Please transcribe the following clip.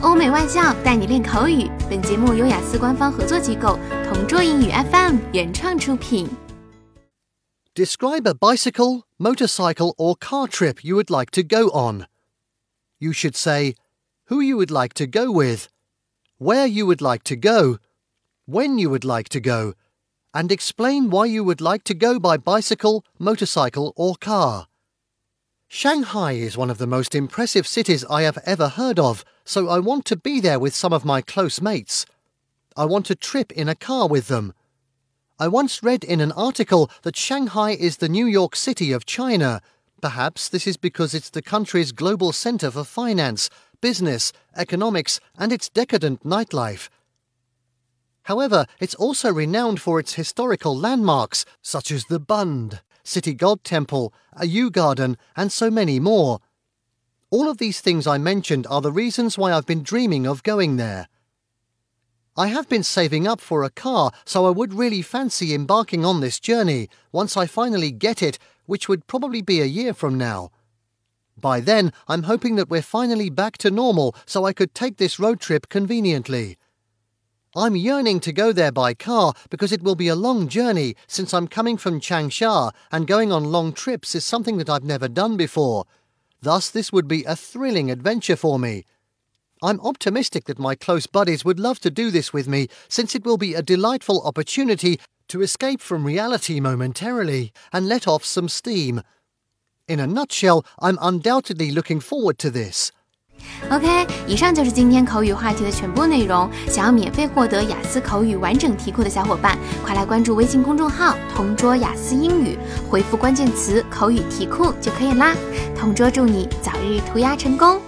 欧美外教带你练口语。本节目由雅思官方合作机构同桌英语 FM 原创出品。Describe a bicycle, motorcycle, or car trip you would like to go on. You should say who you would like to go with, where you would like to go, when you would like to go, and explain why you would like to go by bicycle, motorcycle, or car. Shanghai is one of the most impressive cities I have ever heard of, so I want to be there with some of my close mates. I want to trip in a car with them. I once read in an article that Shanghai is the New York City of China. Perhaps this is because it's the country's global center for finance, business, economics, and its decadent nightlife. However, it's also renowned for its historical landmarks, such as the Bund, City God Temple, a Yu Garden, and so many more. All of these things I mentioned are the reasons why I've been dreaming of going there. I have been saving up for a car, so I would really fancy embarking on this journey once I finally get it, which would probably be a year from now. By then, I'm hoping that we're finally back to normal so I could take this road trip conveniently. I'm yearning to go there by car because it will be a long journey since I'm coming from Changsha and going on long trips is something that I've never done before. Thus, this would be a thrilling adventure for me. I'm optimistic that my close buddies would love to do this with me, since it will be a delightful opportunity to escape from reality momentarily and let off some steam. In a nutshell, I'm undoubtedly looking forward to this. OK，以上就是今天口语话题的全部内容。想要免费获得雅思口语完整题库的小伙伴，快来关注微信公众号“同桌雅思英语”，回复关键词“口语题库”就可以啦。同桌祝你早日涂鸦成功！